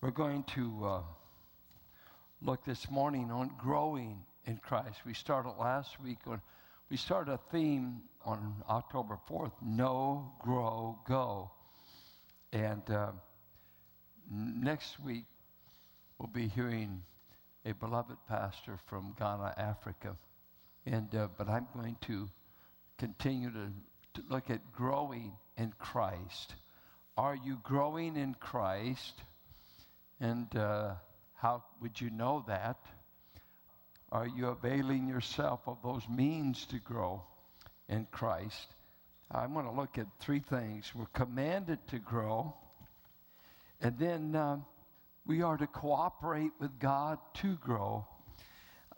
We're going to uh, look this morning on growing in Christ. We started last week on, we started a theme on October 4th Know, Grow, Go. And uh, next week, we'll be hearing a beloved pastor from Ghana, Africa. And, uh, but I'm going to continue to, to look at growing in Christ. Are you growing in Christ? And uh, how would you know that? Are you availing yourself of those means to grow in Christ? I'm going to look at three things. We're commanded to grow, and then uh, we are to cooperate with God to grow.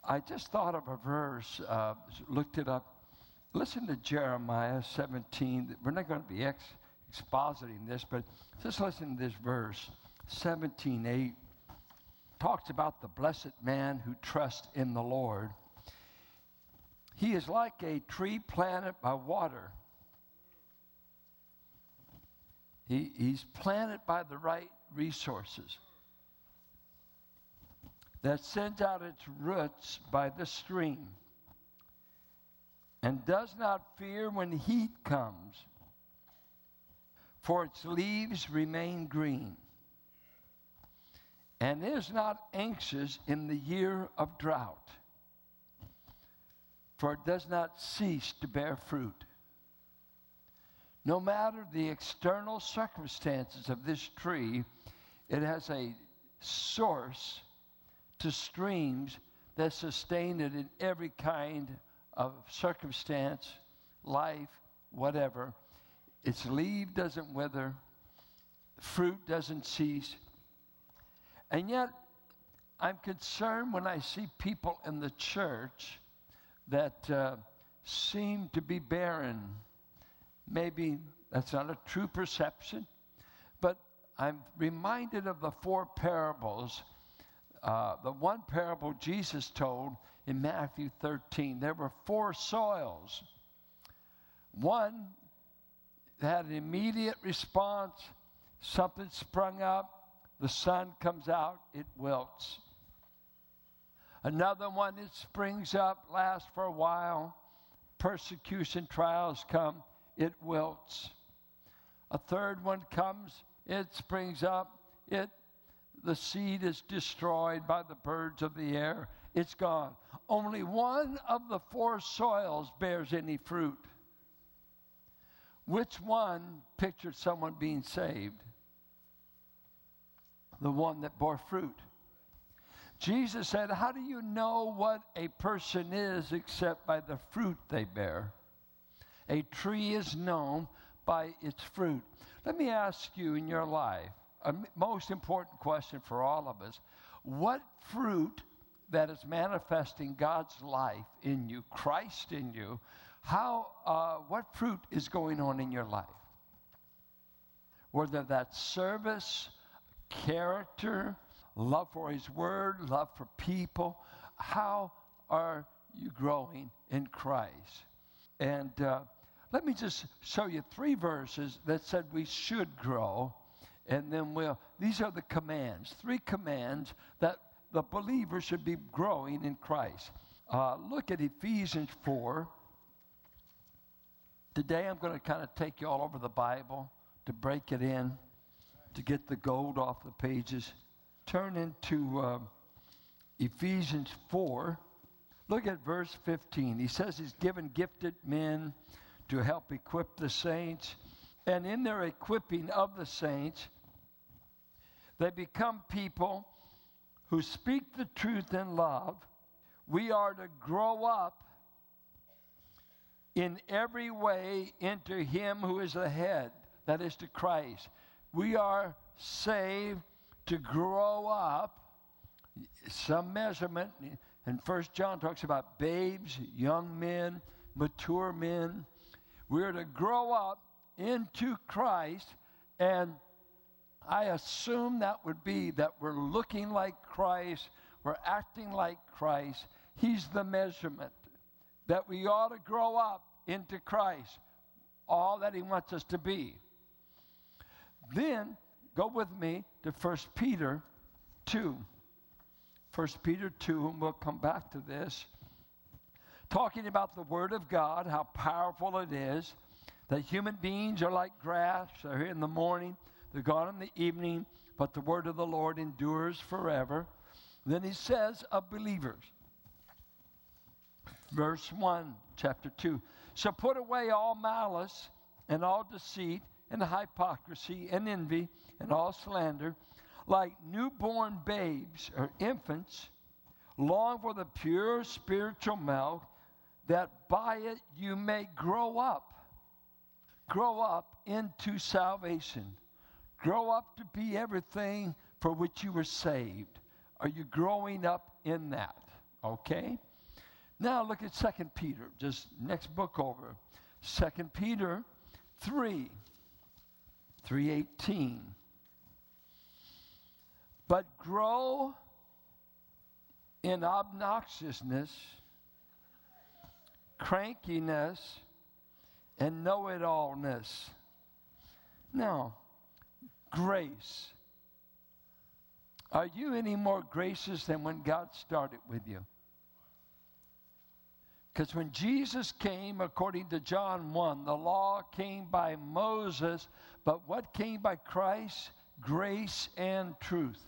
I just thought of a verse, uh, looked it up. Listen to Jeremiah 17. We're not going to be ex- expositing this, but just listen to this verse 17 8 talks about the blessed man who trusts in the Lord. He is like a tree planted by water. He, he's planted by the right resources that sends out its roots by the stream and does not fear when heat comes, for its leaves remain green and is not anxious in the year of drought, for it does not cease to bear fruit. No matter the external circumstances of this tree, it has a source to streams that sustain it in every kind of circumstance, life, whatever. Its leaf doesn't wither, fruit doesn't cease and yet, I'm concerned when I see people in the church that uh, seem to be barren. Maybe that's not a true perception, but I'm reminded of the four parables. Uh, the one parable Jesus told in Matthew 13, there were four soils. One had an immediate response, something sprung up, the sun comes out, it wilts. Another one, it springs up, lasts for a while. Persecution, trials come, it wilts. A third one comes, it springs up, it the seed is destroyed by the birds of the air. It's gone. Only one of the four soils bears any fruit. Which one pictured someone being saved? The one that bore fruit. Jesus said, How do you know what a person is except by the fruit they bear? A tree is known by its fruit. Let me ask you in your life a most important question for all of us what fruit that is manifesting God's life in you, Christ in you, how, uh, what fruit is going on in your life? Whether that's service, character, love for His Word, love for people. How are you growing in Christ? And uh, let me just show you three verses that said we should grow. And then we'll, these are the commands, three commands that the believer should be growing in Christ. Uh, look at Ephesians 4. Today I'm going to kind of take you all over the Bible to break it in to get the gold off the pages, turn into uh, Ephesians 4. Look at verse 15. He says he's given gifted men to help equip the saints. And in their equipping of the saints, they become people who speak the truth in love. We are to grow up in every way into Him who is the head, that is to Christ. We are saved to grow up. Some measurement, and First John talks about babes, young men, mature men. We're to grow up into Christ, and I assume that would be that we're looking like Christ, we're acting like Christ. He's the measurement. That we ought to grow up into Christ, all that He wants us to be. Then go with me to 1 Peter 2. 1 Peter 2, and we'll come back to this. Talking about the Word of God, how powerful it is, that human beings are like grass, they're here in the morning, they're gone in the evening, but the Word of the Lord endures forever. Then he says of believers, verse 1, chapter 2. So put away all malice and all deceit and hypocrisy and envy and all slander. Like newborn babes or infants, long for the pure spiritual milk, that by it you may grow up. Grow up into salvation. Grow up to be everything for which you were saved. Are you growing up in that? Okay? Now look at 2 Peter, just next book over. 2 Peter 3, 318. But grow in obnoxiousness, crankiness, and know it allness. Now, grace. Are you any more gracious than when God started with you? Because when Jesus came, according to John 1, the law came by Moses, but what came by Christ? Grace and truth.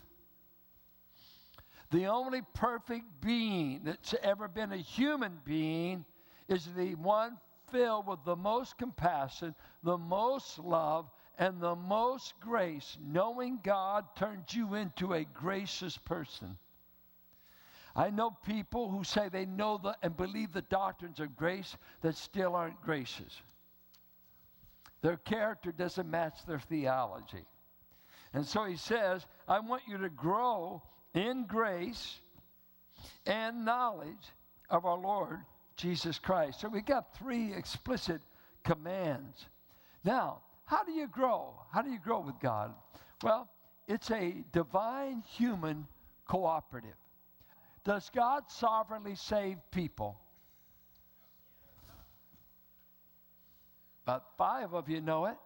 The only perfect being that's ever been a human being is the one filled with the most compassion, the most love, and the most grace. Knowing God turns you into a gracious person. I know people who say they know the, and believe the doctrines of grace that still aren't gracious. Their character doesn't match their theology. And so he says, I want you to grow in grace and knowledge of our Lord Jesus Christ. So we got three explicit commands. Now, how do you grow? How do you grow with God? Well, it's a divine human cooperative. Does God sovereignly save people? About five of you know it.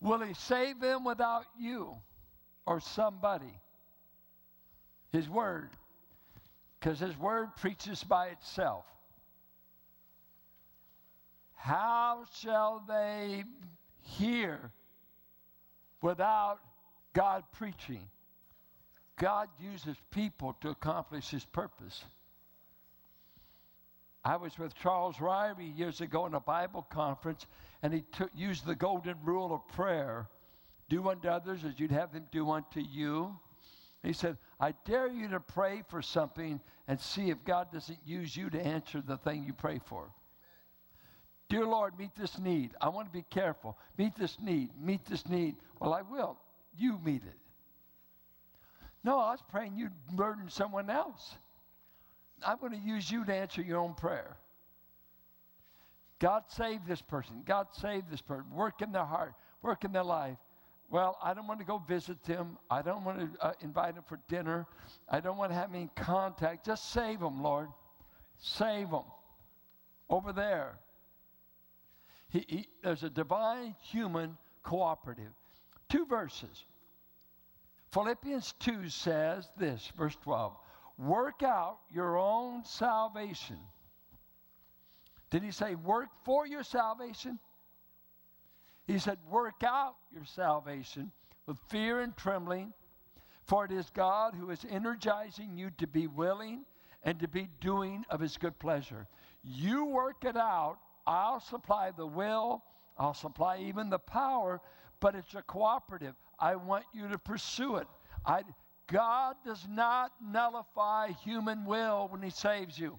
Will He save them without you or somebody? His Word. Because His Word preaches by itself. How shall they hear without God preaching. God uses people to accomplish his purpose. I was with Charles Ryrie years ago in a Bible conference, and he used the golden rule of prayer do unto others as you'd have them do unto you. He said, I dare you to pray for something and see if God doesn't use you to answer the thing you pray for. Dear Lord, meet this need. I want to be careful. Meet this need. Meet this need. Well, I will you meet it. No, I was praying you'd burden someone else. I'm going to use you to answer your own prayer. God save this person. God save this person. Work in their heart. Work in their life. Well, I don't want to go visit them. I don't want to uh, invite them for dinner. I don't want to have any contact. Just save them, Lord. Save them. Over there. He, he, there's a divine human cooperative. Two verses. Philippians 2 says this, verse 12 Work out your own salvation. Did he say work for your salvation? He said, Work out your salvation with fear and trembling, for it is God who is energizing you to be willing and to be doing of his good pleasure. You work it out, I'll supply the will, I'll supply even the power, but it's a cooperative. I want you to pursue it. I, God does not nullify human will when He saves you.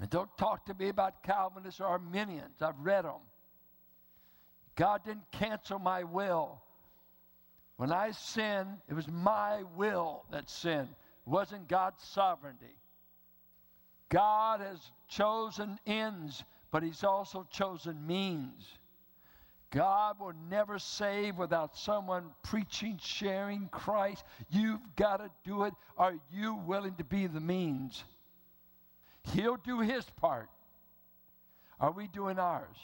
And don't talk to me about Calvinists or Arminians. I've read them. God didn't cancel my will. When I sinned, it was my will that sinned. It wasn't God's sovereignty. God has chosen ends, but He's also chosen means. God will never save without someone preaching, sharing Christ. You've got to do it. Are you willing to be the means? He'll do his part. Are we doing ours?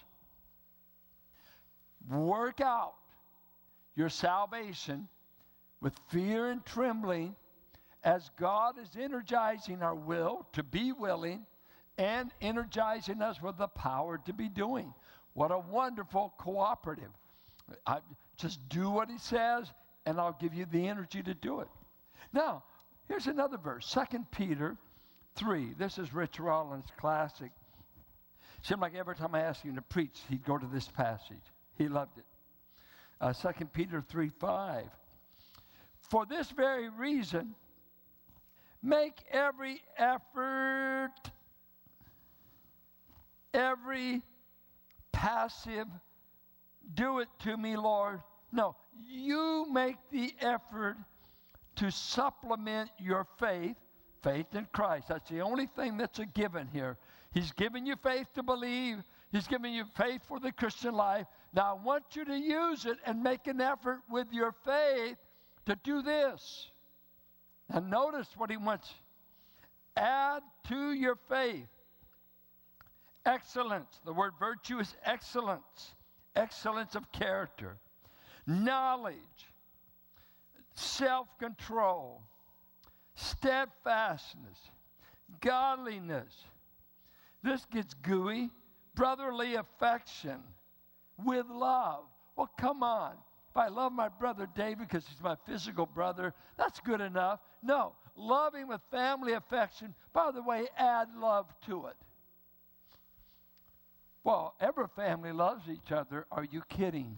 work out your salvation with fear and trembling as God is energizing our will to be willing and energizing us with the power to be doing. What a wonderful cooperative. I, just do what he says, and I'll give you the energy to do it. Now, here's another verse 2 Peter 3. This is Rich Rollins' classic. Seemed like every time I asked him to preach, he'd go to this passage. He loved it. Uh, 2 Peter 3 5. For this very reason, make every effort, every passive, do it to me, Lord. No, you make the effort to supplement your faith, faith in Christ. That's the only thing that's a given here. He's given you faith to believe, He's given you faith for the Christian life. Now, I want you to use it and make an effort with your faith to do this. And notice what He wants add to your faith excellence. The word virtue is excellence, excellence of character, knowledge, self control, steadfastness, godliness. This gets gooey. Brotherly affection with love. Well, come on. If I love my brother David because he's my physical brother, that's good enough. No, loving with family affection. By the way, add love to it. Well, every family loves each other. Are you kidding?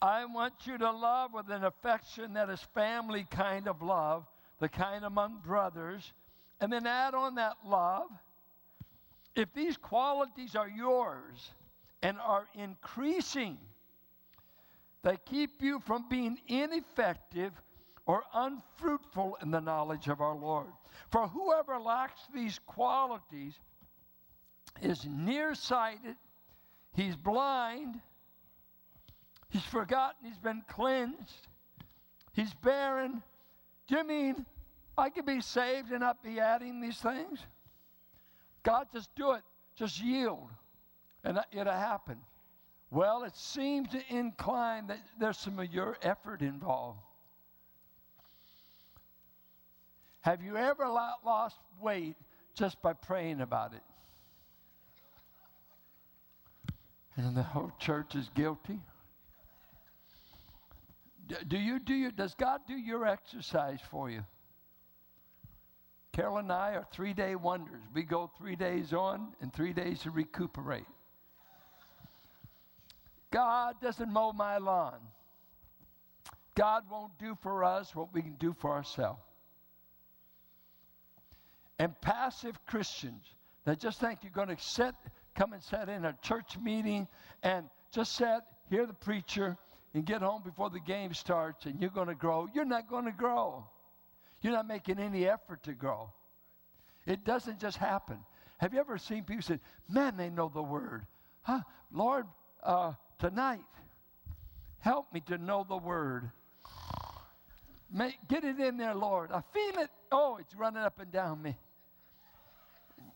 I want you to love with an affection that is family kind of love, the kind among brothers, and then add on that love. If these qualities are yours and are increasing, they keep you from being ineffective or unfruitful in the knowledge of our Lord. For whoever lacks these qualities is nearsighted, he's blind, he's forgotten, he's been cleansed, he's barren. Do you mean I could be saved and not be adding these things? God, just do it. Just yield, and it'll happen. Well, it seems to incline that there's some of your effort involved. Have you ever lost weight just by praying about it? And the whole church is guilty. Do you do your, does God do your exercise for you? Carol and I are three day wonders. We go three days on and three days to recuperate. God doesn't mow my lawn. God won't do for us what we can do for ourselves. And passive Christians that just think you're going to sit, come and sit in a church meeting and just sit, hear the preacher, and get home before the game starts and you're going to grow. You're not going to grow. You're not making any effort to grow. It doesn't just happen. Have you ever seen people say, man, they know the word? Huh? Lord, uh, tonight, help me to know the word. Make, get it in there, Lord. I feel it. Oh, it's running up and down me.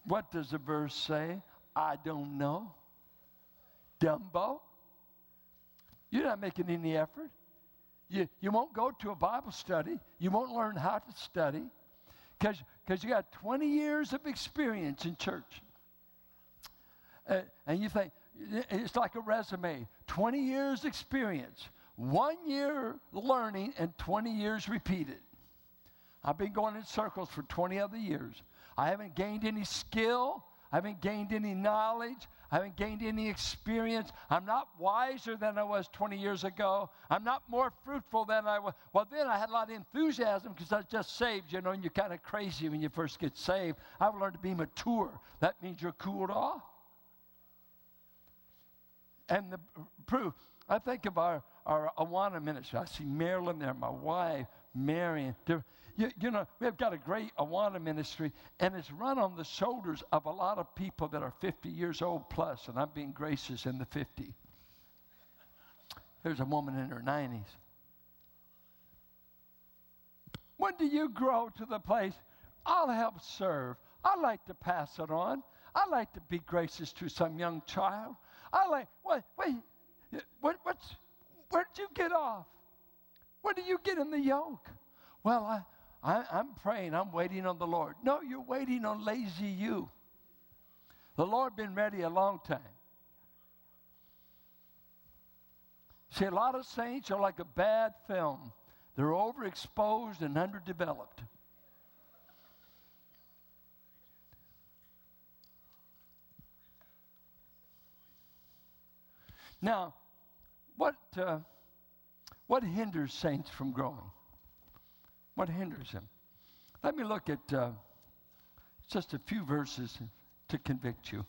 What does the verse say? I don't know. Dumbo. You're not making any effort. You, you won't go to a Bible study. You won't learn how to study because you got 20 years of experience in church. Uh, and you think, it's like a resume 20 years experience, one year learning, and 20 years repeated. I've been going in circles for 20 other years. I haven't gained any skill. I haven't gained any knowledge. I haven't gained any experience. I'm not wiser than I was 20 years ago. I'm not more fruitful than I was. Well, then I had a lot of enthusiasm because I was just saved, you know, and you're kind of crazy when you first get saved. I've learned to be mature. That means you're cooled off. And the proof, I think of our, our Awana ministry. I see Marilyn there, my wife, Marion. You, you know, we've got a great Awana ministry, and it's run on the shoulders of a lot of people that are 50 years old plus, and I'm being gracious in the 50. There's a woman in her 90s. When do you grow to the place, I'll help serve? I like to pass it on. I like to be gracious to some young child. I like, wait, wait, what, what's, where did you get off? Where do you get in the yoke? Well, I, I, I'm praying, I'm waiting on the Lord. No, you're waiting on lazy you. The Lord been ready a long time. See, a lot of saints are like a bad film. They're overexposed and underdeveloped. Now, what, uh, what hinders saints from growing? What hinders them? Let me look at uh, just a few verses to convict you.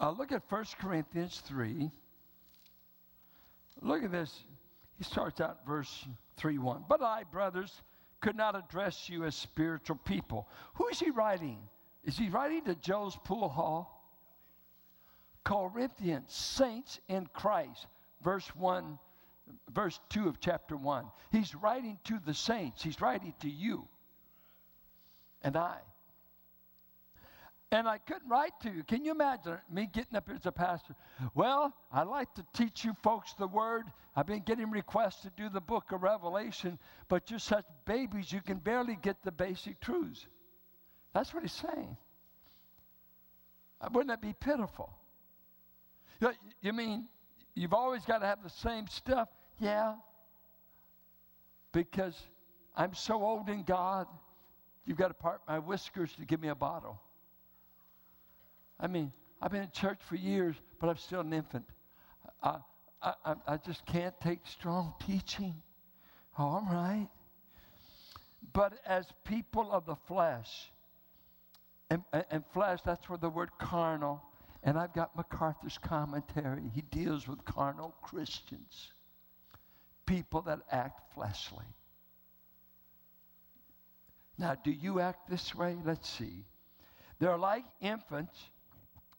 Uh, look at 1 Corinthians 3. Look at this. He starts out verse 3 1. But I, brothers, could not address you as spiritual people. Who is he writing? Is he writing to Joe's pool hall? Corinthians, saints in Christ, verse 1, verse 2 of chapter 1. He's writing to the saints, he's writing to you and I. And I couldn't write to you. Can you imagine me getting up here as a pastor? Well, I like to teach you folks the word. I've been getting requests to do the book of Revelation, but you're such babies, you can barely get the basic truths. That's what he's saying. Wouldn't that be pitiful? You mean you've always got to have the same stuff? Yeah. Because I'm so old in God, you've got to part my whiskers to give me a bottle. I mean, I've been in church for years, but I'm still an infant. I, I, I just can't take strong teaching. All right. But as people of the flesh, and, and flesh, that's where the word carnal and I've got MacArthur's commentary. He deals with carnal Christians, people that act fleshly. Now, do you act this way? Let's see. They're like infants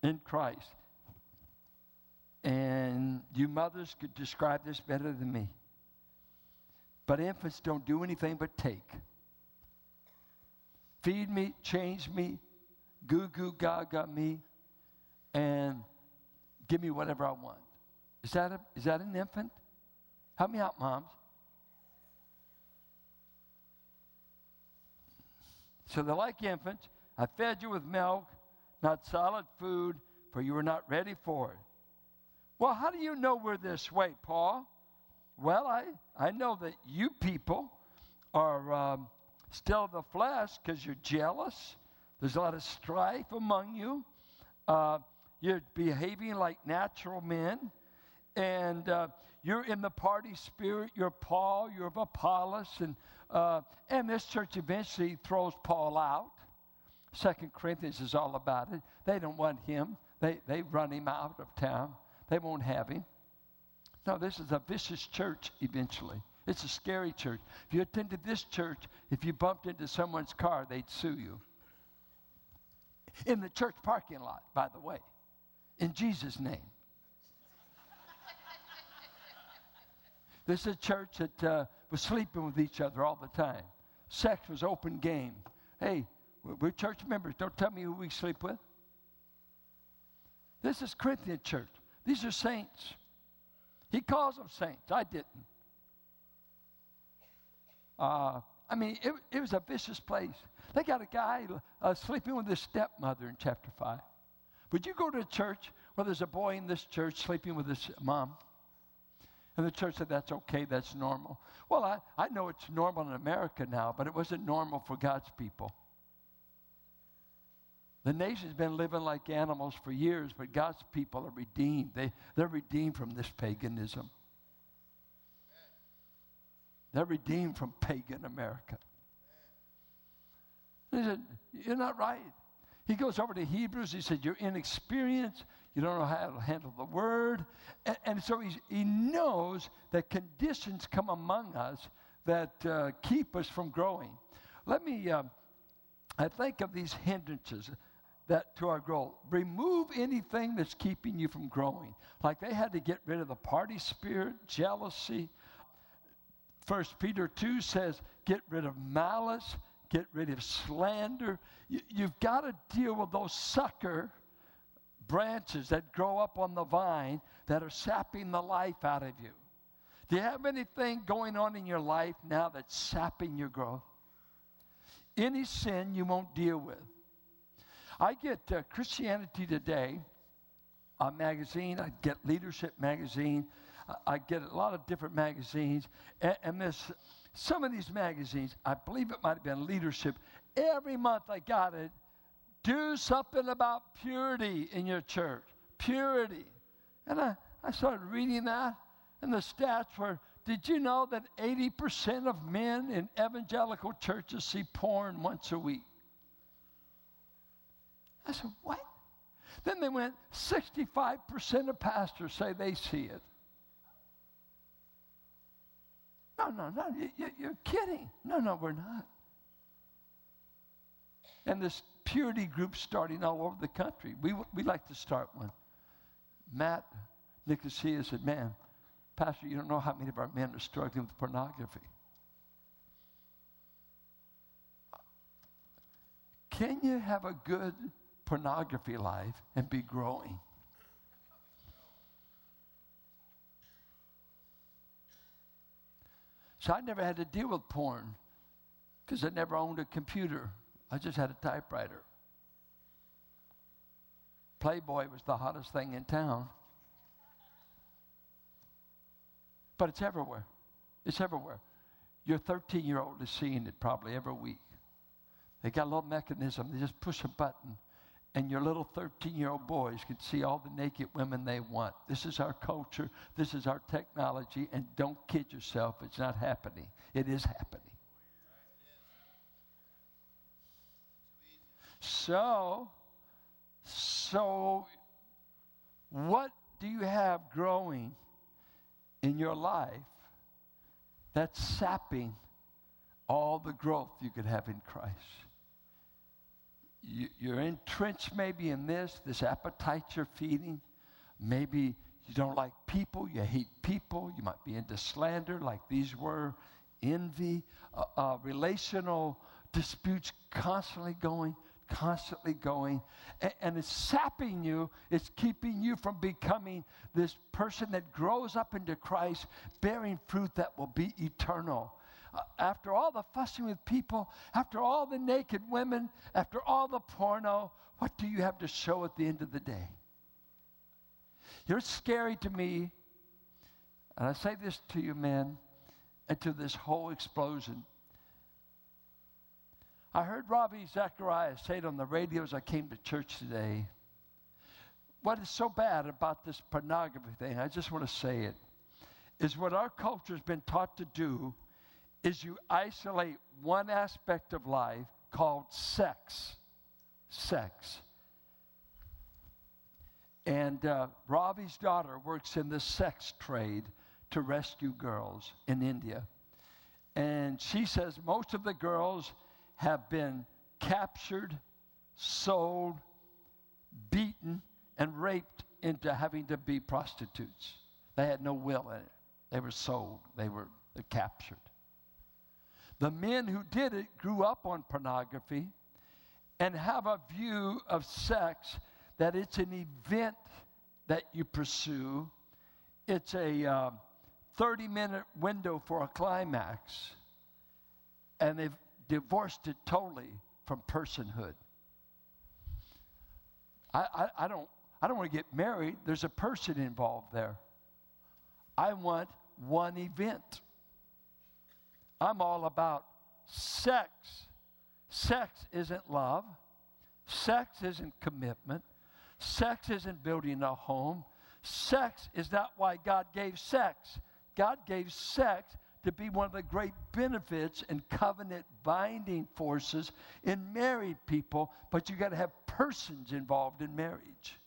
in Christ. And you mothers could describe this better than me. But infants don't do anything but take. Feed me, change me, goo goo gaga me, and give me whatever I want. Is that, a, is that an infant? Help me out, moms. So they're like infants. I fed you with milk, not solid food, for you were not ready for it. Well, how do you know we're this way, Paul? Well, I, I know that you people are um, still the flesh because you're jealous. There's a lot of strife among you. Uh, you're behaving like natural men. And uh, you're in the party spirit. You're Paul. You're of Apollos. And, uh, and this church eventually throws Paul out. Second Corinthians is all about it. They don't want him. They, they run him out of town. They won't have him. No, this is a vicious church eventually. It's a scary church. If you attended this church, if you bumped into someone's car, they'd sue you. In the church parking lot, by the way in Jesus' name. this is a church that uh, was sleeping with each other all the time. Sex was open game. Hey, we're church members. Don't tell me who we sleep with. This is Corinthian church. These are saints. He calls them saints. I didn't. Uh, I mean, it, it was a vicious place. They got a guy uh, sleeping with his stepmother in chapter 5. Would you go to a church where there's a boy in this church sleeping with his mom? And the church said, that's okay, that's normal. Well, I, I know it's normal in America now, but it wasn't normal for God's people. The nation's been living like animals for years, but God's people are redeemed. They, they're redeemed from this paganism. They're redeemed from pagan America. He said, You're not right. He goes over to Hebrews. He said, You're inexperienced. You don't know how to handle the word. And, and so he knows that conditions come among us that uh, keep us from growing. Let me, uh, I think of these hindrances that to our growth. Remove anything that's keeping you from growing. Like they had to get rid of the party spirit, jealousy. First Peter 2 says, get rid of malice, get rid of slander. You, you've got to deal with those sucker branches that grow up on the vine that are sapping the life out of you. Do you have anything going on in your life now that's sapping your growth? Any sin you won't deal with. I get uh, Christianity Today, a magazine, I get Leadership Magazine, I get a lot of different magazines, and, and this, some of these magazines, I believe it might have been Leadership, every month I got it do something about purity in your church. Purity. And I, I started reading that, and the stats were did you know that 80% of men in evangelical churches see porn once a week? I said, What? Then they went, 65% of pastors say they see it. No, no, no, you, you're kidding. No, no, we're not. And this purity group starting all over the country. We, we like to start one. Matt Nicosia said, Man, Pastor, you don't know how many of our men are struggling with pornography. Can you have a good pornography life and be growing? So I never had to deal with porn because I never owned a computer. I just had a typewriter. Playboy was the hottest thing in town. But it's everywhere. It's everywhere. Your 13 year old is seeing it probably every week. They got a little mechanism. They just push a button, and your little 13 year old boys can see all the naked women they want. This is our culture. This is our technology. And don't kid yourself, it's not happening. It is happening. So, so what do you have growing in your life that's sapping all the growth you could have in Christ? You, you're entrenched maybe in this, this appetite you're feeding. Maybe you don't like people, you hate people, you might be into slander like these were, envy, uh, uh, relational disputes constantly going constantly going and, and, it's sapping you it's keeping you from becoming this person that grows up into christ bearing fruit that will be eternal after all the fussing with people after all the naked women after all the porno what do you have to show at the end of the day you're scary to me and i say this to you men and to this whole explosion I heard Ravi Zacharias say it on the radio as I came to church today. What is so bad about this pornography thing, I just want to say it, is what our culture has been taught to do is you isolate one aspect of life called sex. Sex. And uh, Ravi's daughter works in the sex trade to rescue girls in India. And she says most of the girls have been captured, sold, beaten, and raped into having to be prostitutes. They had no will in it. They were sold, they were captured. The men who did it grew up on pornography and have a view of sex that it's an event that you pursue, it's a uh, 30 minute window for a climax. And they've divorced it totally from personhood. I, I, I don't, I don't want to get married. There's a person involved there. I want one event. I'm all about sex. Sex isn't love. Sex isn't commitment. Sex isn't building a home. Sex is not why God gave sex. God gave sex to be one of the great benefits and covenant binding forces in married people, but you got to have persons involved in marriage.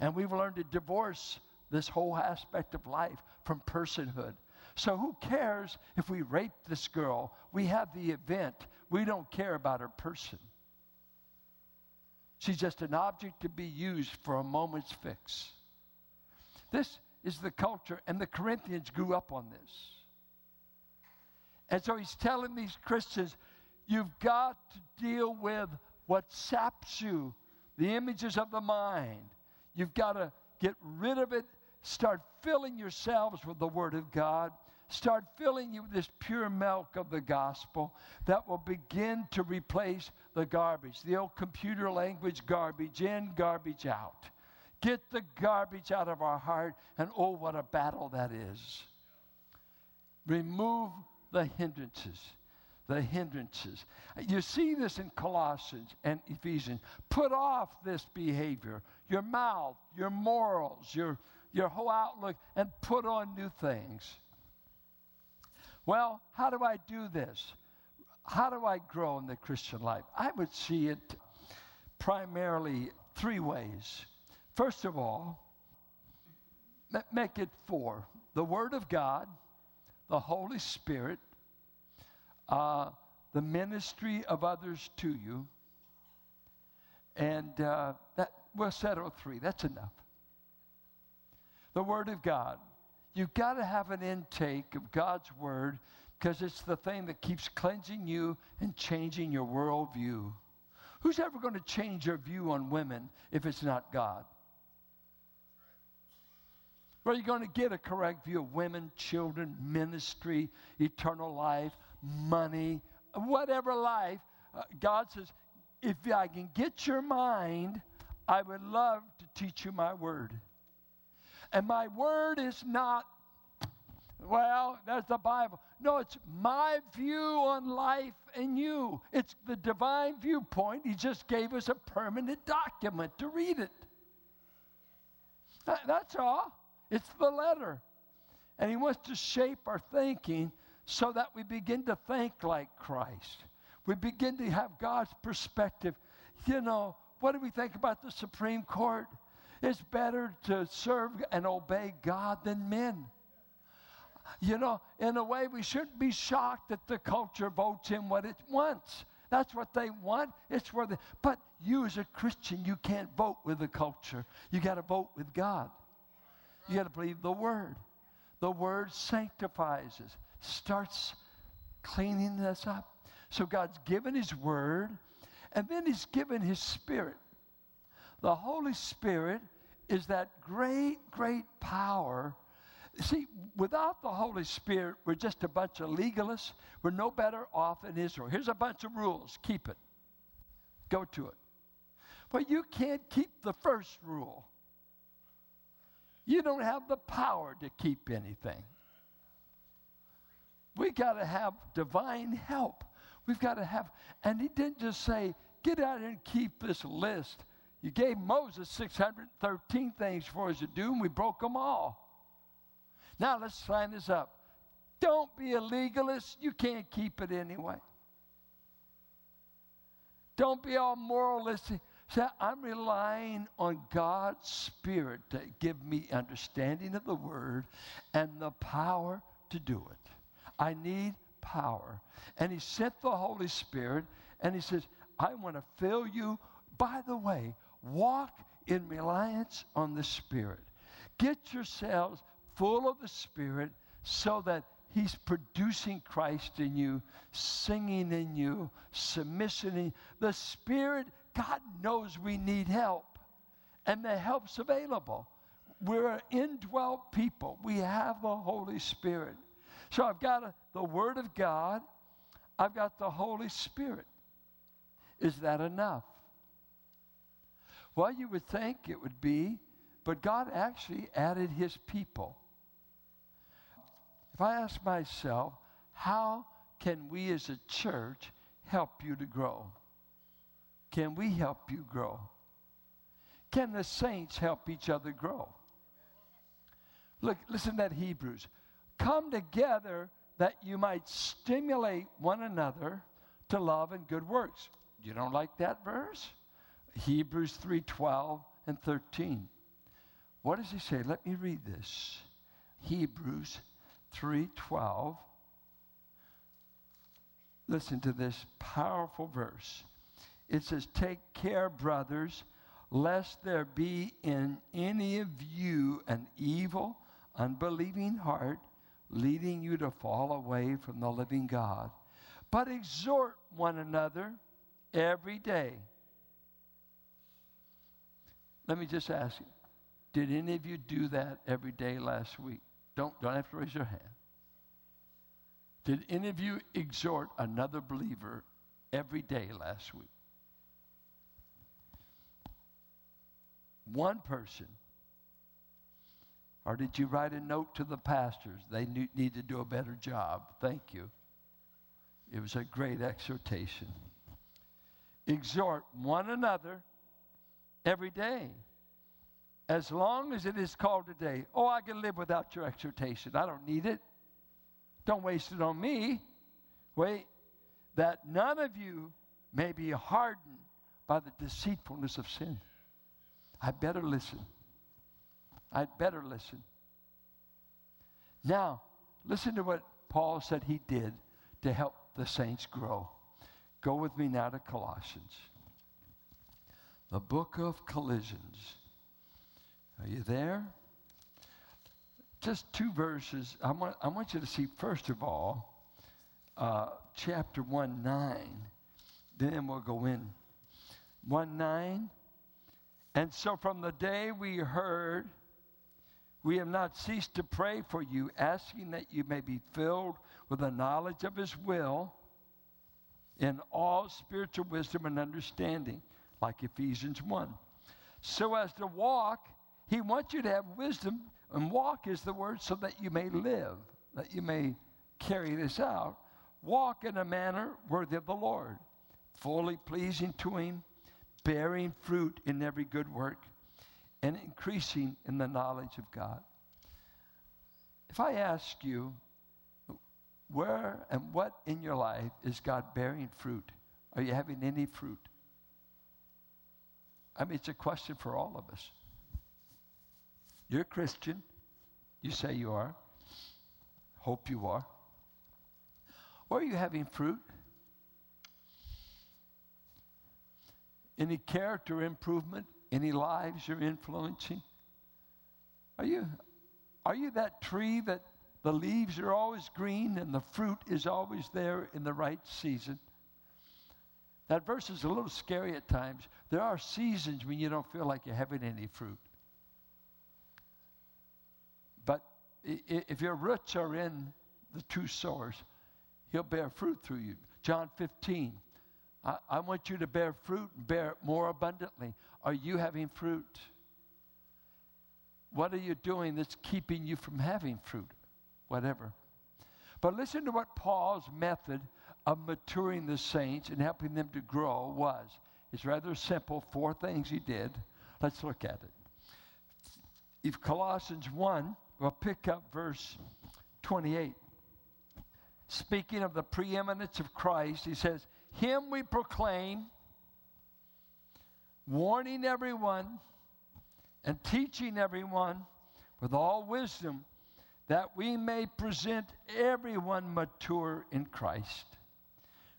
And we've learned to divorce this whole aspect of life from personhood. So who cares if we rape this girl? We have the event. We don't care about her person. She's just an object to be used for a moment's fix. This is the culture, and the Corinthians grew up on this. And so he's telling these Christians, You've got to deal with what saps you, the images of the mind. You've got to get rid of it. Start filling yourselves with the Word of God. Start filling you with this pure milk of the gospel that will begin to replace the garbage, the old computer language garbage in, garbage out. Get the garbage out of our heart, and oh, what a battle that is. Remove the hindrances. The hindrances. You see this in Colossians and Ephesians. Put off this behavior, your mouth, your morals, your, your whole outlook, and put on new things. Well, how do I do this? How do I grow in the Christian life? I would see it primarily three ways. First of all, make it four the Word of God, the Holy Spirit, uh, the ministry of others to you, and uh, that we'll settle three. That's enough. The Word of God. You've got to have an intake of God's Word because it's the thing that keeps cleansing you and changing your worldview. Who's ever going to change your view on women if it's not God? Where are you going to get a correct view of women, children, ministry, eternal life, money, whatever life? Uh, God says, if I can get your mind, I would love to teach you my word. And my word is not, well, that's the Bible. No, it's my view on life and you. It's the divine viewpoint. He just gave us a permanent document to read it. That's all. It's the letter. And He wants to shape our thinking so that we begin to think like Christ. We begin to have God's perspective. You know, what do we think about the Supreme Court? It's better to serve and obey God than men. You know, in a way, we shouldn't be shocked that the culture votes in what it wants. That's what they want. It's where they, but you as a Christian, you can't vote with the culture. You got to vote with God. You got to believe the Word. The Word sanctifies us, starts cleaning us up. So God's given His Word, and then He's given His Spirit. The Holy Spirit is that great, great power. See, without the Holy Spirit, we're just a bunch of legalists. We're no better off in Israel. Here's a bunch of rules keep it, go to it. But you can't keep the first rule. You don't have the power to keep anything. We got to have divine help. We've got to have, and he didn't just say, get out and keep this list. You gave Moses 613 things for us to do, and we broke them all. Now let's sign this up. Don't be a legalist. You can't keep it anyway. Don't be all moralistic. Say, I'm relying on God's Spirit to give me understanding of the Word and the power to do it. I need power. And He sent the Holy Spirit, and He says, I want to fill you. By the way, walk in reliance on the Spirit. Get yourselves full of the Spirit so that He's producing Christ in you, singing in you, you. The Spirit God knows we need help, and the help's available. We're indwelt people. We have the Holy Spirit. So I've got a, the Word of God, I've got the Holy Spirit. Is that enough? Well, you would think it would be, but God actually added His people. If I ask myself, how can we as a church help you to grow? Can we help you grow? Can the saints help each other grow? Look, listen to that Hebrews. Come together that you might stimulate one another to love and good works. You don't like that verse? Hebrews 3:12 and 13. What does he say? Let me read this. Hebrews 3:12. Listen to this powerful verse it says, Take care, brothers, lest there be in any of you an evil, unbelieving heart leading you to fall away from the living God. but exhort one another every day. Let me just ask you did any of you do that every day last week? Don't, don't have to raise your hand. Did any of you exhort another believer every day last week? One person. Or did you write a note to the pastors? They need to do a better job. Thank you. It was a great exhortation. Exhort one another every day. As long as it is called today. Oh, I can live without your exhortation. I don't need it. Don't waste it on me. Wait, that none of you may be hardened by the deceitfulness of sin. I better listen. I'd better listen. Now, listen to what Paul said he did to help the saints grow. Go with me now to Colossians. The book of Colossians. Are you there? Just two verses. I want, I want you to see, first of all, uh, chapter 1 9. Then we'll go in. 1 9. And so from the day we heard, we have not ceased to pray for you, asking that you may be filled with the knowledge of His will in all spiritual wisdom and understanding, like Ephesians 1. So as to walk, He wants you to have wisdom, and walk is the word so that you may live, that you may carry this out. Walk in a manner worthy of the Lord, fully pleasing to Him, bearing fruit in every good work, and increasing in the knowledge of God. If I ask you, where and what in your life is God bearing fruit? Are you having any fruit? I mean, it's a question for all of us. You're a Christian. You say you are. Hope you are. Or are you having fruit? Any character improvement? Any lives you're influencing? Are you, are you that tree that the leaves are always green and the fruit is always there in the right season. That verse is a little scary at times. There are seasons when you don't feel like you're having any fruit. But if your roots are in the true source, He'll bear fruit through you. John 15. I, I want you to bear fruit and bear it more abundantly. Are you having fruit? What are you doing that's keeping you from having fruit? whatever. But listen to what Paul's method of maturing the saints and helping them to grow was. It's rather simple, four things he did. Let's look at it. If Colossians 1, we'll pick up verse 28. Speaking of the preeminence of Christ, he says, Him we proclaim, warning everyone and teaching everyone with all wisdom that we may present everyone mature in Christ.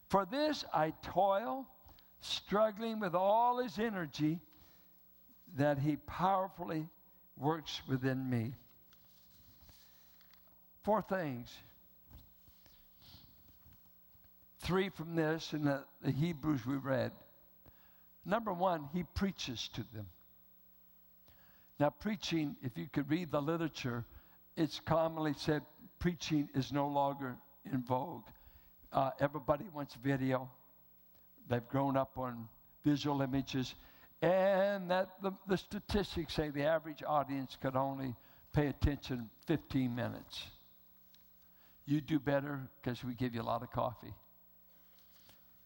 For this I toil, struggling with all his energy that he powerfully works within me. Four things. Three from this and the, the Hebrews we read. Number one, he preaches to them. Now, preaching, if you could read the literature, it's commonly said preaching is no longer in vogue. Uh, everybody wants video. They've grown up on visual images. And that the, the statistics say the average audience could only pay attention 15 minutes. You do better because we give you a lot of coffee.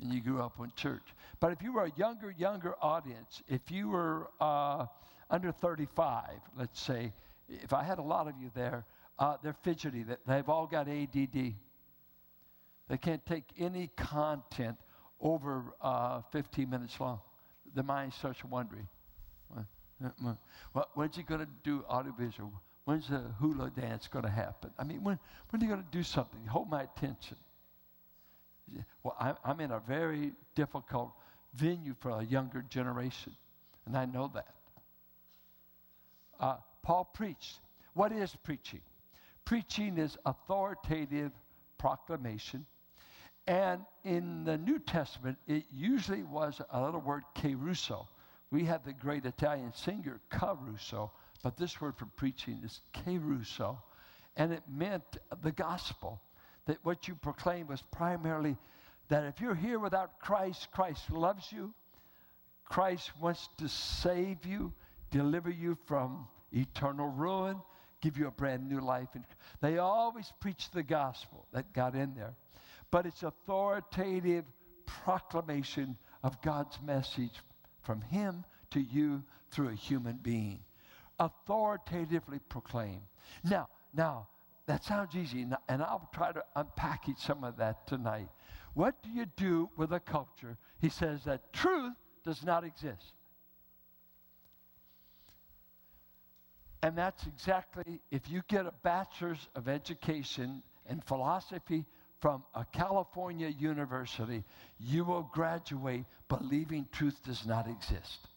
And you grew up in church. But if you were a younger, younger audience, if you were uh, under 35, let's say, if I had a lot of you there, uh, they're fidgety. They've all got ADD. They can't take any content over uh, 15 minutes long. The mind starts wondering. when's he going to do audiovisual? When's the hula dance going to happen? I mean, when, when are you going to do something? Hold my attention. Well, I'm, I'm in a very difficult venue for a younger generation, and I know that. Uh, Paul preached. What is preaching? Preaching is authoritative proclamation. And in the New Testament, it usually was a little word kerusso. We have the great Italian singer Caruso, but this word for preaching is kerusso. And it meant the gospel, that what you proclaim was primarily that if you're here without Christ, Christ loves you, Christ wants to save you, deliver you from eternal ruin, give you a brand new life. And they always preach the gospel that got in there. But it's authoritative proclamation of God's message from Him to you through a human being. Authoritatively proclaim. Now, now, that sounds easy, and I'll try to unpackage some of that tonight. What do you do with a culture? He says that truth does not exist. And that's exactly, if you get a bachelor's of education in philosophy from a California university, you will graduate believing truth does not exist.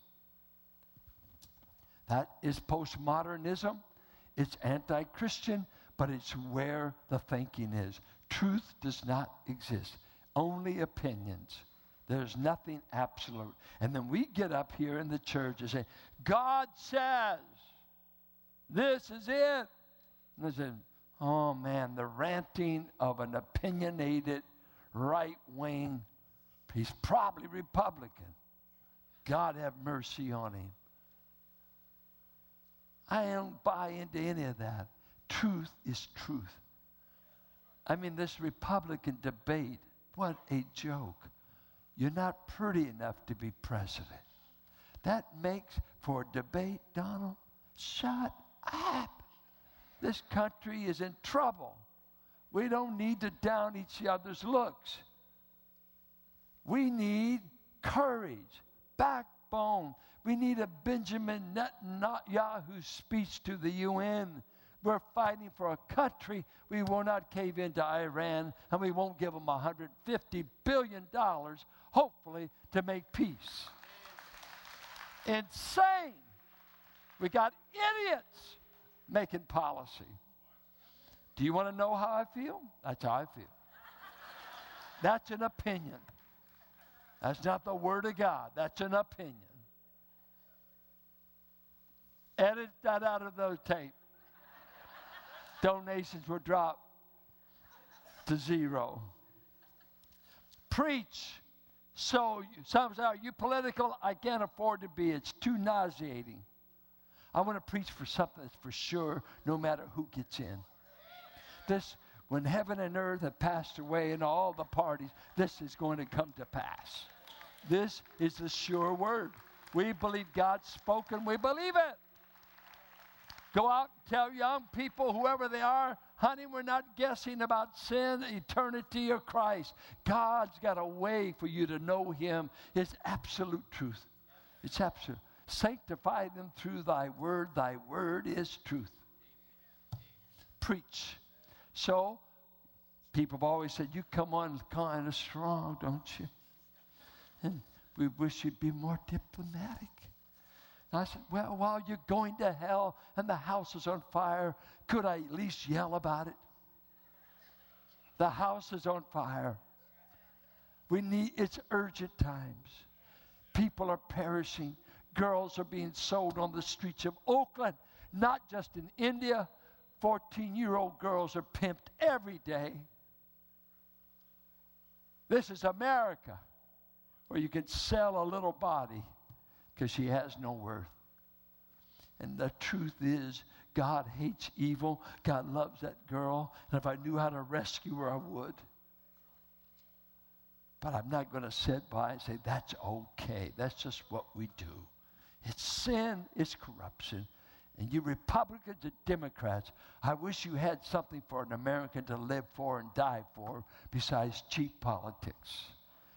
That is postmodernism. It's anti Christian, but it's where the thinking is. Truth does not exist, only opinions. There's nothing absolute. And then we get up here in the church and say, God says, this is it. And I said, oh man, the ranting of an opinionated right wing, he's probably Republican. God have mercy on him. I don't buy into any of that. Truth is truth. I mean, this Republican debate, what a joke. You're not pretty enough to be president. That makes for a debate, Donald. Shut up. This country is in trouble. We don't need to down each other's looks. We need courage, backbone. We need a Benjamin Netanyahu speech to the UN. We're fighting for a country. We will not cave into Iran, and we won't give them $150 billion, hopefully, to make peace. Insane. We got idiots making policy. Do you want to know how I feel? That's how I feel. That's an opinion. That's not the Word of God. That's an opinion. Edit that out of the tape. Donations were dropped to zero. Preach. So, some say, Are you political? I can't afford to be. It's too nauseating. I want to preach for something that's for sure, no matter who gets in. This, when heaven and earth have passed away and all the parties, this is going to come to pass. This is the sure word. We believe God's spoken, we believe it. Go out and tell young people, whoever they are, honey, we're not guessing about sin, eternity, or Christ. God's got a way for you to know Him. It's absolute truth. It's absolute. Sanctify them through thy word. Thy word is truth. Preach. So, people have always said, You come on kind of strong, don't you? And we wish you'd be more diplomatic. And I said, Well, while you're going to hell and the house is on fire, could I at least yell about it? The house is on fire. We need, it's urgent times. People are perishing girls are being sold on the streets of Oakland, not just in India. 14 year old girls are pimped every day. This is America, where you can sell a little body because she has no worth. And the truth is, God hates evil. God loves that girl. And if I knew how to rescue her, I would. But I'm not going to sit by and say, that's okay. That's just what we do. It's sin, it's corruption. And you Republicans and Democrats, I wish you had something for an American to live for and die for besides cheap politics.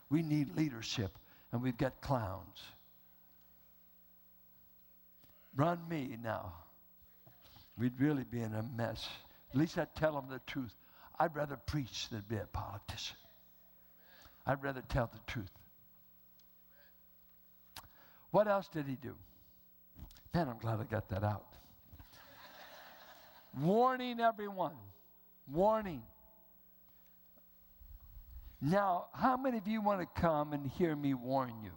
We need leadership, and we've got clowns. Run me now. We'd really be in a mess. At least I'd tell them the truth. I'd rather preach than be a politician. I'd rather tell the truth. What else did he do? Man, I'm glad I got that out. Warning everyone. Warning. Now, how many of you want to come and hear me warn you?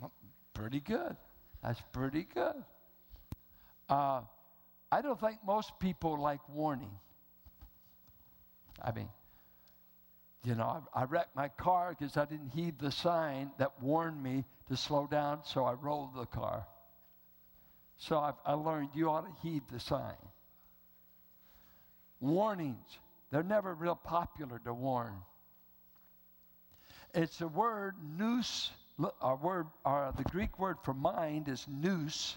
Well, pretty good. That's pretty good. Uh, I don't think most people like warning. I mean, you know, I, I wrecked my car because I didn't heed the sign that warned me to slow down, so I rolled the car. So I've, I learned you ought to heed the sign. Warnings, they're never real popular to warn. It's a word, nous, our word, our, the Greek word for mind is nous,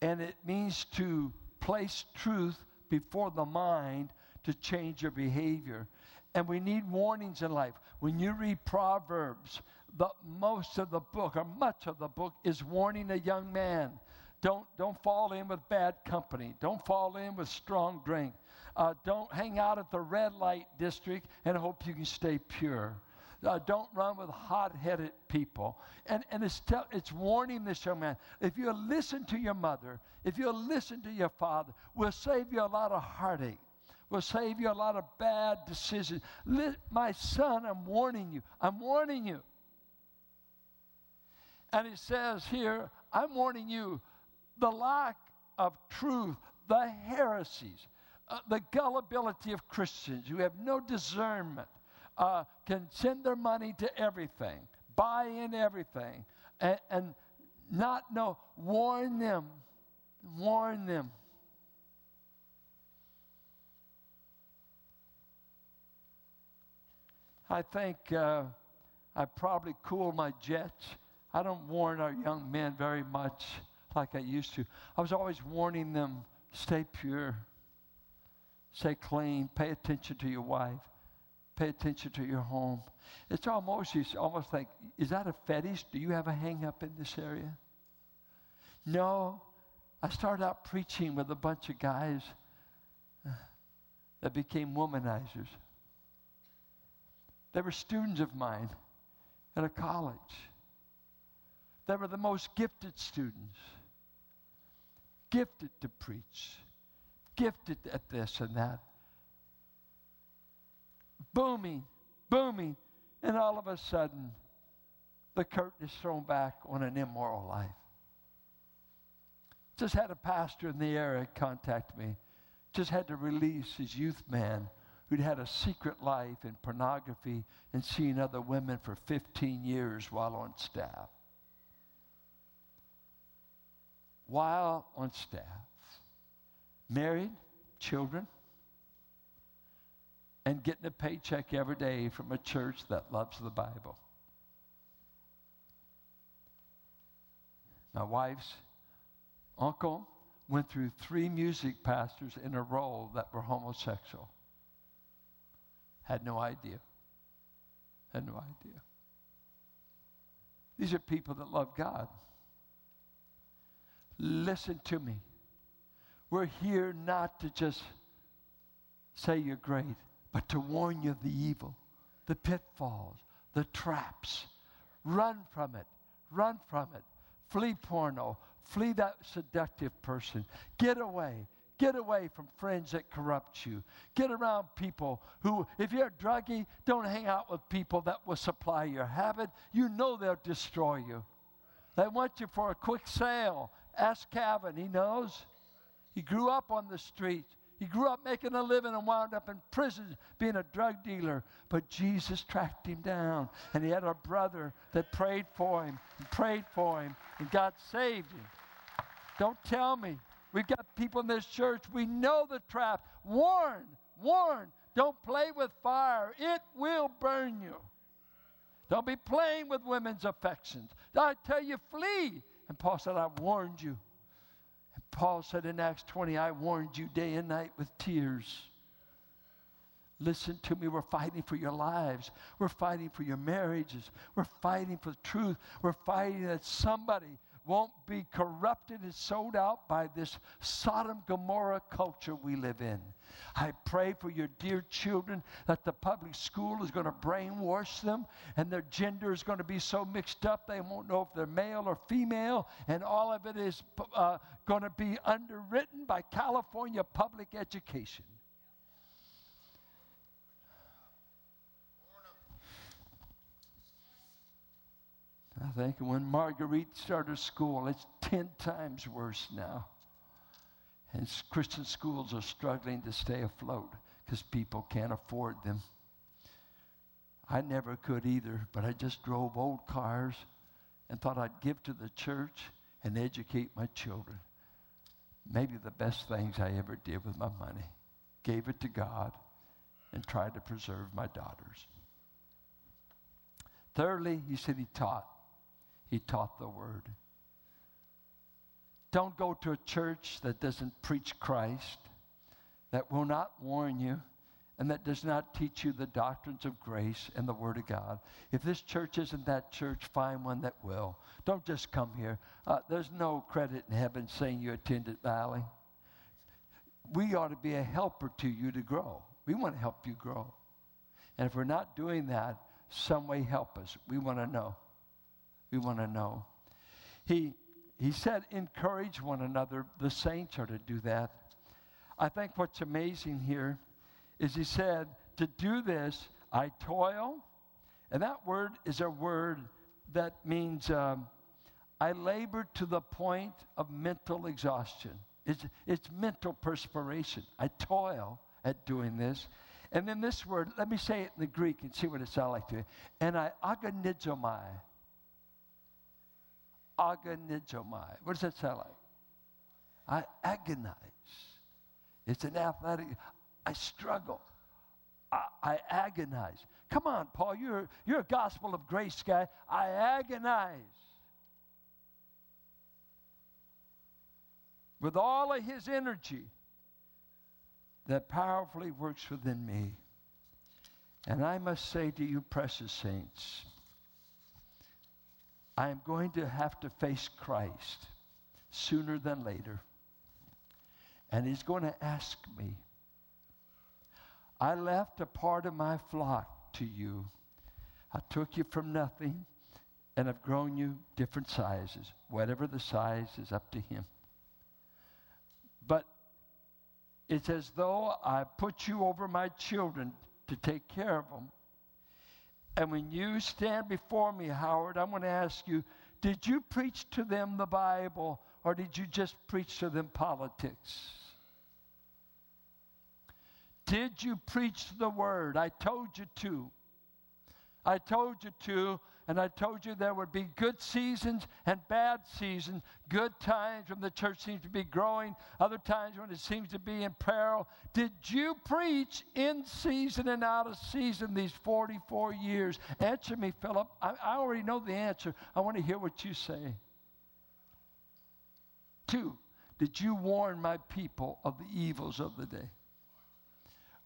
and it means to place truth before the mind to change your behavior. And we need warnings in life. When you read Proverbs, the most of the book, or much of the book, is warning a young man. Don't, don't fall in with bad company. Don't fall in with strong drink. Uh, don't hang out at the red light district and hope you can stay pure. Uh, don't run with hot headed people. And, and it's, tell, it's warning this young man if you listen to your mother, if you listen to your father, we'll save you a lot of heartache. We'll save you a lot of bad decisions. my son, I'm warning you. I'm warning you. And it says here, I'm warning you the lack of truth, the heresies, uh, the gullibility of Christians who have no discernment, uh, can send their money to everything, buy in everything, and, and not know. Warn them. Warn them. I think uh, I probably cooled my jets. I don't warn our young men very much like I used to. I was always warning them stay pure, stay clean, pay attention to your wife, pay attention to your home. It's almost, you almost like, is that a fetish? Do you have a hang up in this area? No. I started out preaching with a bunch of guys that became womanizers. They were students of mine at a college. They were the most gifted students gifted to preach, gifted at this and that. Booming, booming, and all of a sudden, the curtain is thrown back on an immoral life. Just had a pastor in the area contact me. Just had to release his youth man who'd had a secret life in pornography and seen other women for 15 years while on staff. while on staff, married, children, and getting a paycheck every day from a church that loves the Bible. My wife's uncle went through three music pastors in a row that were homosexual. Had no idea. Had no idea. These are people that love God. Listen to me. We're here not to just say you're great, but to warn you of the evil, the pitfalls, the traps. Run from it. Run from it. Flee porno. Flee that seductive person. Get away. Get away from friends that corrupt you. Get around people who, if you're a druggie, don't hang out with people that will supply your habit. You know they'll destroy you. They want you for a quick sale Ask Calvin, he knows. He grew up on the street. He grew up making a living and wound up in prison being a drug dealer. But Jesus tracked him down. And he had a brother that prayed for him and prayed for him. And God saved him. Don't tell me. We've got people in this church. We know the trap. Warn, warn. Don't play with fire, it will burn you. Don't be playing with women's affections. I tell you, flee. And Paul said, I warned you. And Paul said in Acts 20, I warned you day and night with tears. Listen to me. We're fighting for your lives. We're fighting for your marriages. We're fighting for the truth. We're fighting that somebody won't be corrupted and sold out by this Sodom Gomorrah culture we live in. I pray for your dear children that the public school is going to brainwash them and their gender is going to be so mixed up they won't know if they're male or female, and all of it is uh, going to be underwritten by California public education. I think when Marguerite started school, it's 10 times worse now. And Christian schools are struggling to stay afloat because people can't afford them. I never could either, but I just drove old cars and thought I'd give to the church and educate my children. Maybe the best things I ever did with my money. Gave it to God and tried to preserve my daughters. Thirdly, he said he taught. He taught the word. Don't go to a church that doesn't preach Christ, that will not warn you, and that does not teach you the doctrines of grace and the Word of God. If this church isn't that church, find one that will. Don't just come here. Uh, there's no credit in heaven saying you attended Valley. We ought to be a helper to you to grow. We want to help you grow. And if we're not doing that, some way help us. We want to know. We want to know. He, he said, encourage one another. The saints are to do that. I think what's amazing here is he said, to do this, I toil. And that word is a word that means um, I labor to the point of mental exhaustion. It's, it's mental perspiration. I toil at doing this. And then this word, let me say it in the Greek and see what it sounds like to you. And I agonizomai. Agonizomai. What does that sound like? I agonize. It's an athletic. I struggle. I, I agonize. Come on, Paul, you're, you're a gospel of grace guy. I agonize. With all of his energy that powerfully works within me. And I must say to you, precious saints, I am going to have to face Christ sooner than later. And he's going to ask me, I left a part of my flock to you. I took you from nothing and I've grown you different sizes. Whatever the size is up to him. But it's as though I put you over my children to take care of them. And when you stand before me, Howard, I'm going to ask you did you preach to them the Bible or did you just preach to them politics? Did you preach the word? I told you to. I told you to, and I told you there would be good seasons and bad seasons, good times when the church seems to be growing, other times when it seems to be in peril. Did you preach in season and out of season these 44 years? Answer me, Philip. I, I already know the answer. I want to hear what you say. Two, did you warn my people of the evils of the day?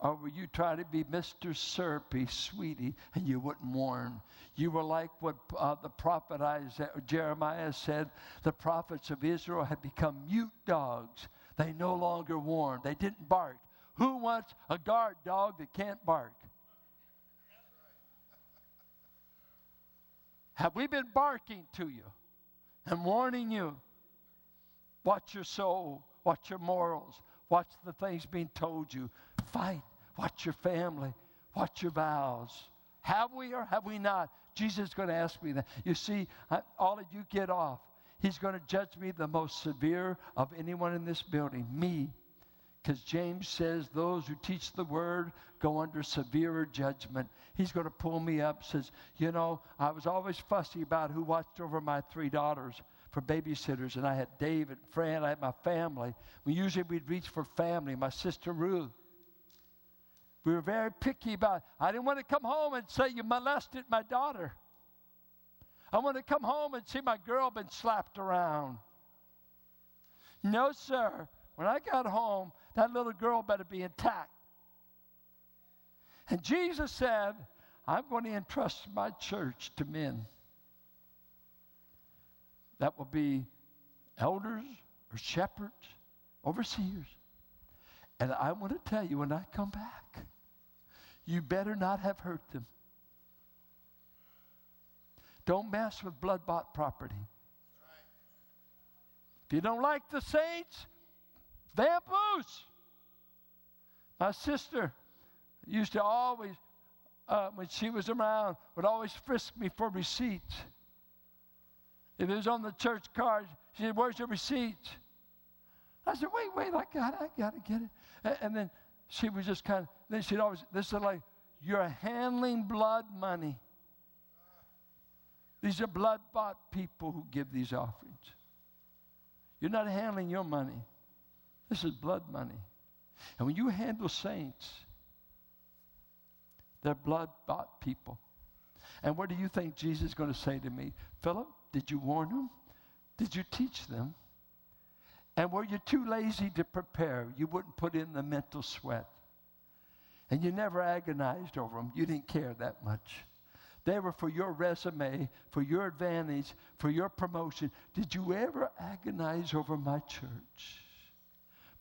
Or were you trying to be Mr. Syrupy, sweetie, and you wouldn't warn? You were like what uh, the prophet Isaiah, Jeremiah said the prophets of Israel had become mute dogs. They no longer warned, they didn't bark. Who wants a guard dog that can't bark? Have we been barking to you and warning you? Watch your soul, watch your morals, watch the things being told you. Fight Watch your family. Watch your vows. Have we or have we not? Jesus is going to ask me that. You see, I, all of you get off. He's going to judge me the most severe of anyone in this building, me. Because James says those who teach the word go under severer judgment. He's going to pull me up, says, You know, I was always fussy about who watched over my three daughters for babysitters, and I had David, Fran, I had my family. We usually we'd reach for family, my sister Ruth. We were very picky about it. I didn't want to come home and say you molested my daughter. I want to come home and see my girl been slapped around. No, sir. When I got home, that little girl better be intact. And Jesus said, I'm going to entrust my church to men. That will be elders or shepherds, overseers. And I want to tell you when I come back, you better not have hurt them. Don't mess with blood bought property. If you don't like the saints, vamoose. My sister used to always, uh, when she was around, would always frisk me for receipts. If it was on the church card, she said, Where's your receipt? I said, Wait, wait, I got it, I got to get it. And, and then she was just kind of, then she'd always, this is like, You're handling blood money. These are blood bought people who give these offerings. You're not handling your money. This is blood money. And when you handle saints, they're blood bought people. And what do you think Jesus is going to say to me? Philip, did you warn them? Did you teach them? And were you too lazy to prepare? You wouldn't put in the mental sweat. And you never agonized over them. You didn't care that much. They were for your resume, for your advantage, for your promotion. Did you ever agonize over my church?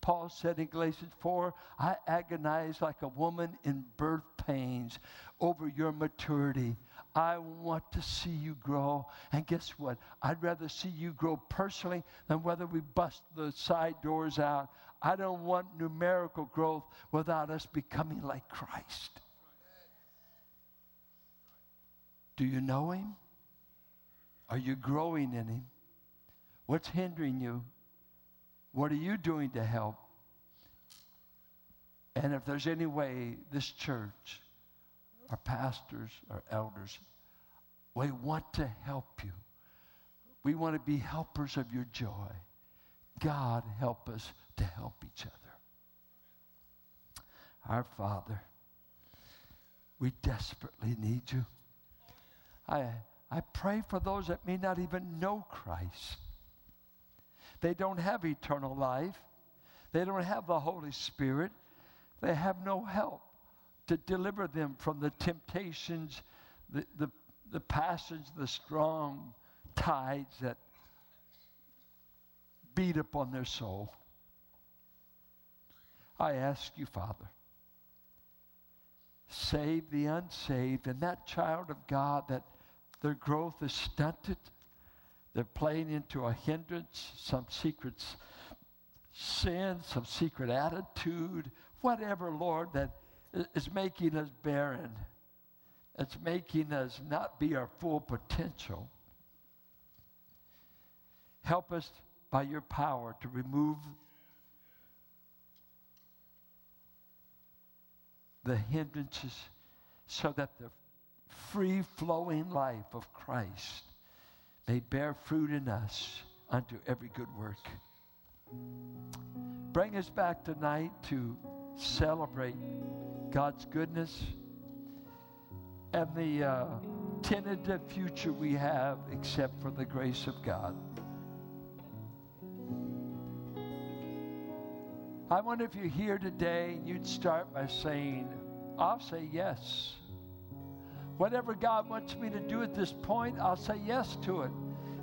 Paul said in Galatians 4, I agonize like a woman in birth pains over your maturity. I want to see you grow. And guess what? I'd rather see you grow personally than whether we bust the side doors out. I don't want numerical growth without us becoming like Christ. Do you know Him? Are you growing in Him? What's hindering you? What are you doing to help? And if there's any way this church, our pastors, our elders, we want to help you. We want to be helpers of your joy. God, help us to help each other. Our Father, we desperately need you. I, I pray for those that may not even know Christ. They don't have eternal life. They don't have the Holy Spirit. They have no help to deliver them from the temptations, the, the, the passions, the strong tides that beat upon their soul. I ask you, Father, save the unsaved and that child of God that their growth is stunted they're playing into a hindrance, some secret sin, some secret attitude, whatever, Lord, that is making us barren. It's making us not be our full potential. Help us by your power to remove the hindrances so that the free flowing life of Christ may bear fruit in us unto every good work. Bring us back tonight to celebrate God's goodness and the uh, tentative future we have except for the grace of God. I wonder if you're here today and you'd start by saying, I'll say yes. Whatever God wants me to do at this point, I'll say yes to it.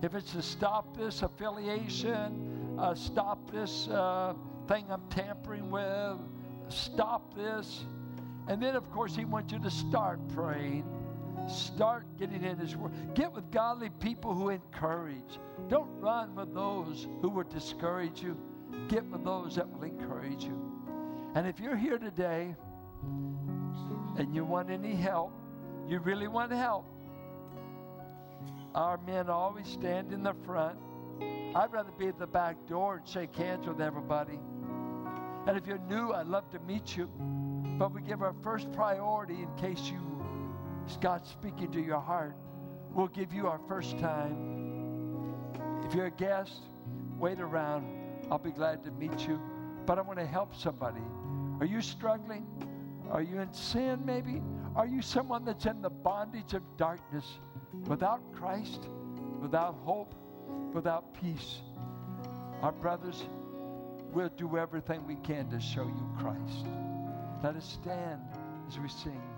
If it's to stop this affiliation, uh, stop this uh, thing I'm tampering with, stop this. And then, of course, He wants you to start praying. Start getting in His Word. Get with godly people who encourage. Don't run with those who will discourage you. Get with those that will encourage you. And if you're here today and you want any help, you really want help, our men always stand in the front. I'd rather be at the back door and shake hands with everybody. And if you're new, I'd love to meet you. But we give our first priority in case you God's speaking to your heart. We'll give you our first time. If you're a guest, wait around. I'll be glad to meet you. But I want to help somebody. Are you struggling? Are you in sin maybe? Are you someone that's in the bondage of darkness without Christ, without hope, without peace? Our brothers we'll do everything we can to show you Christ. Let us stand as we sing.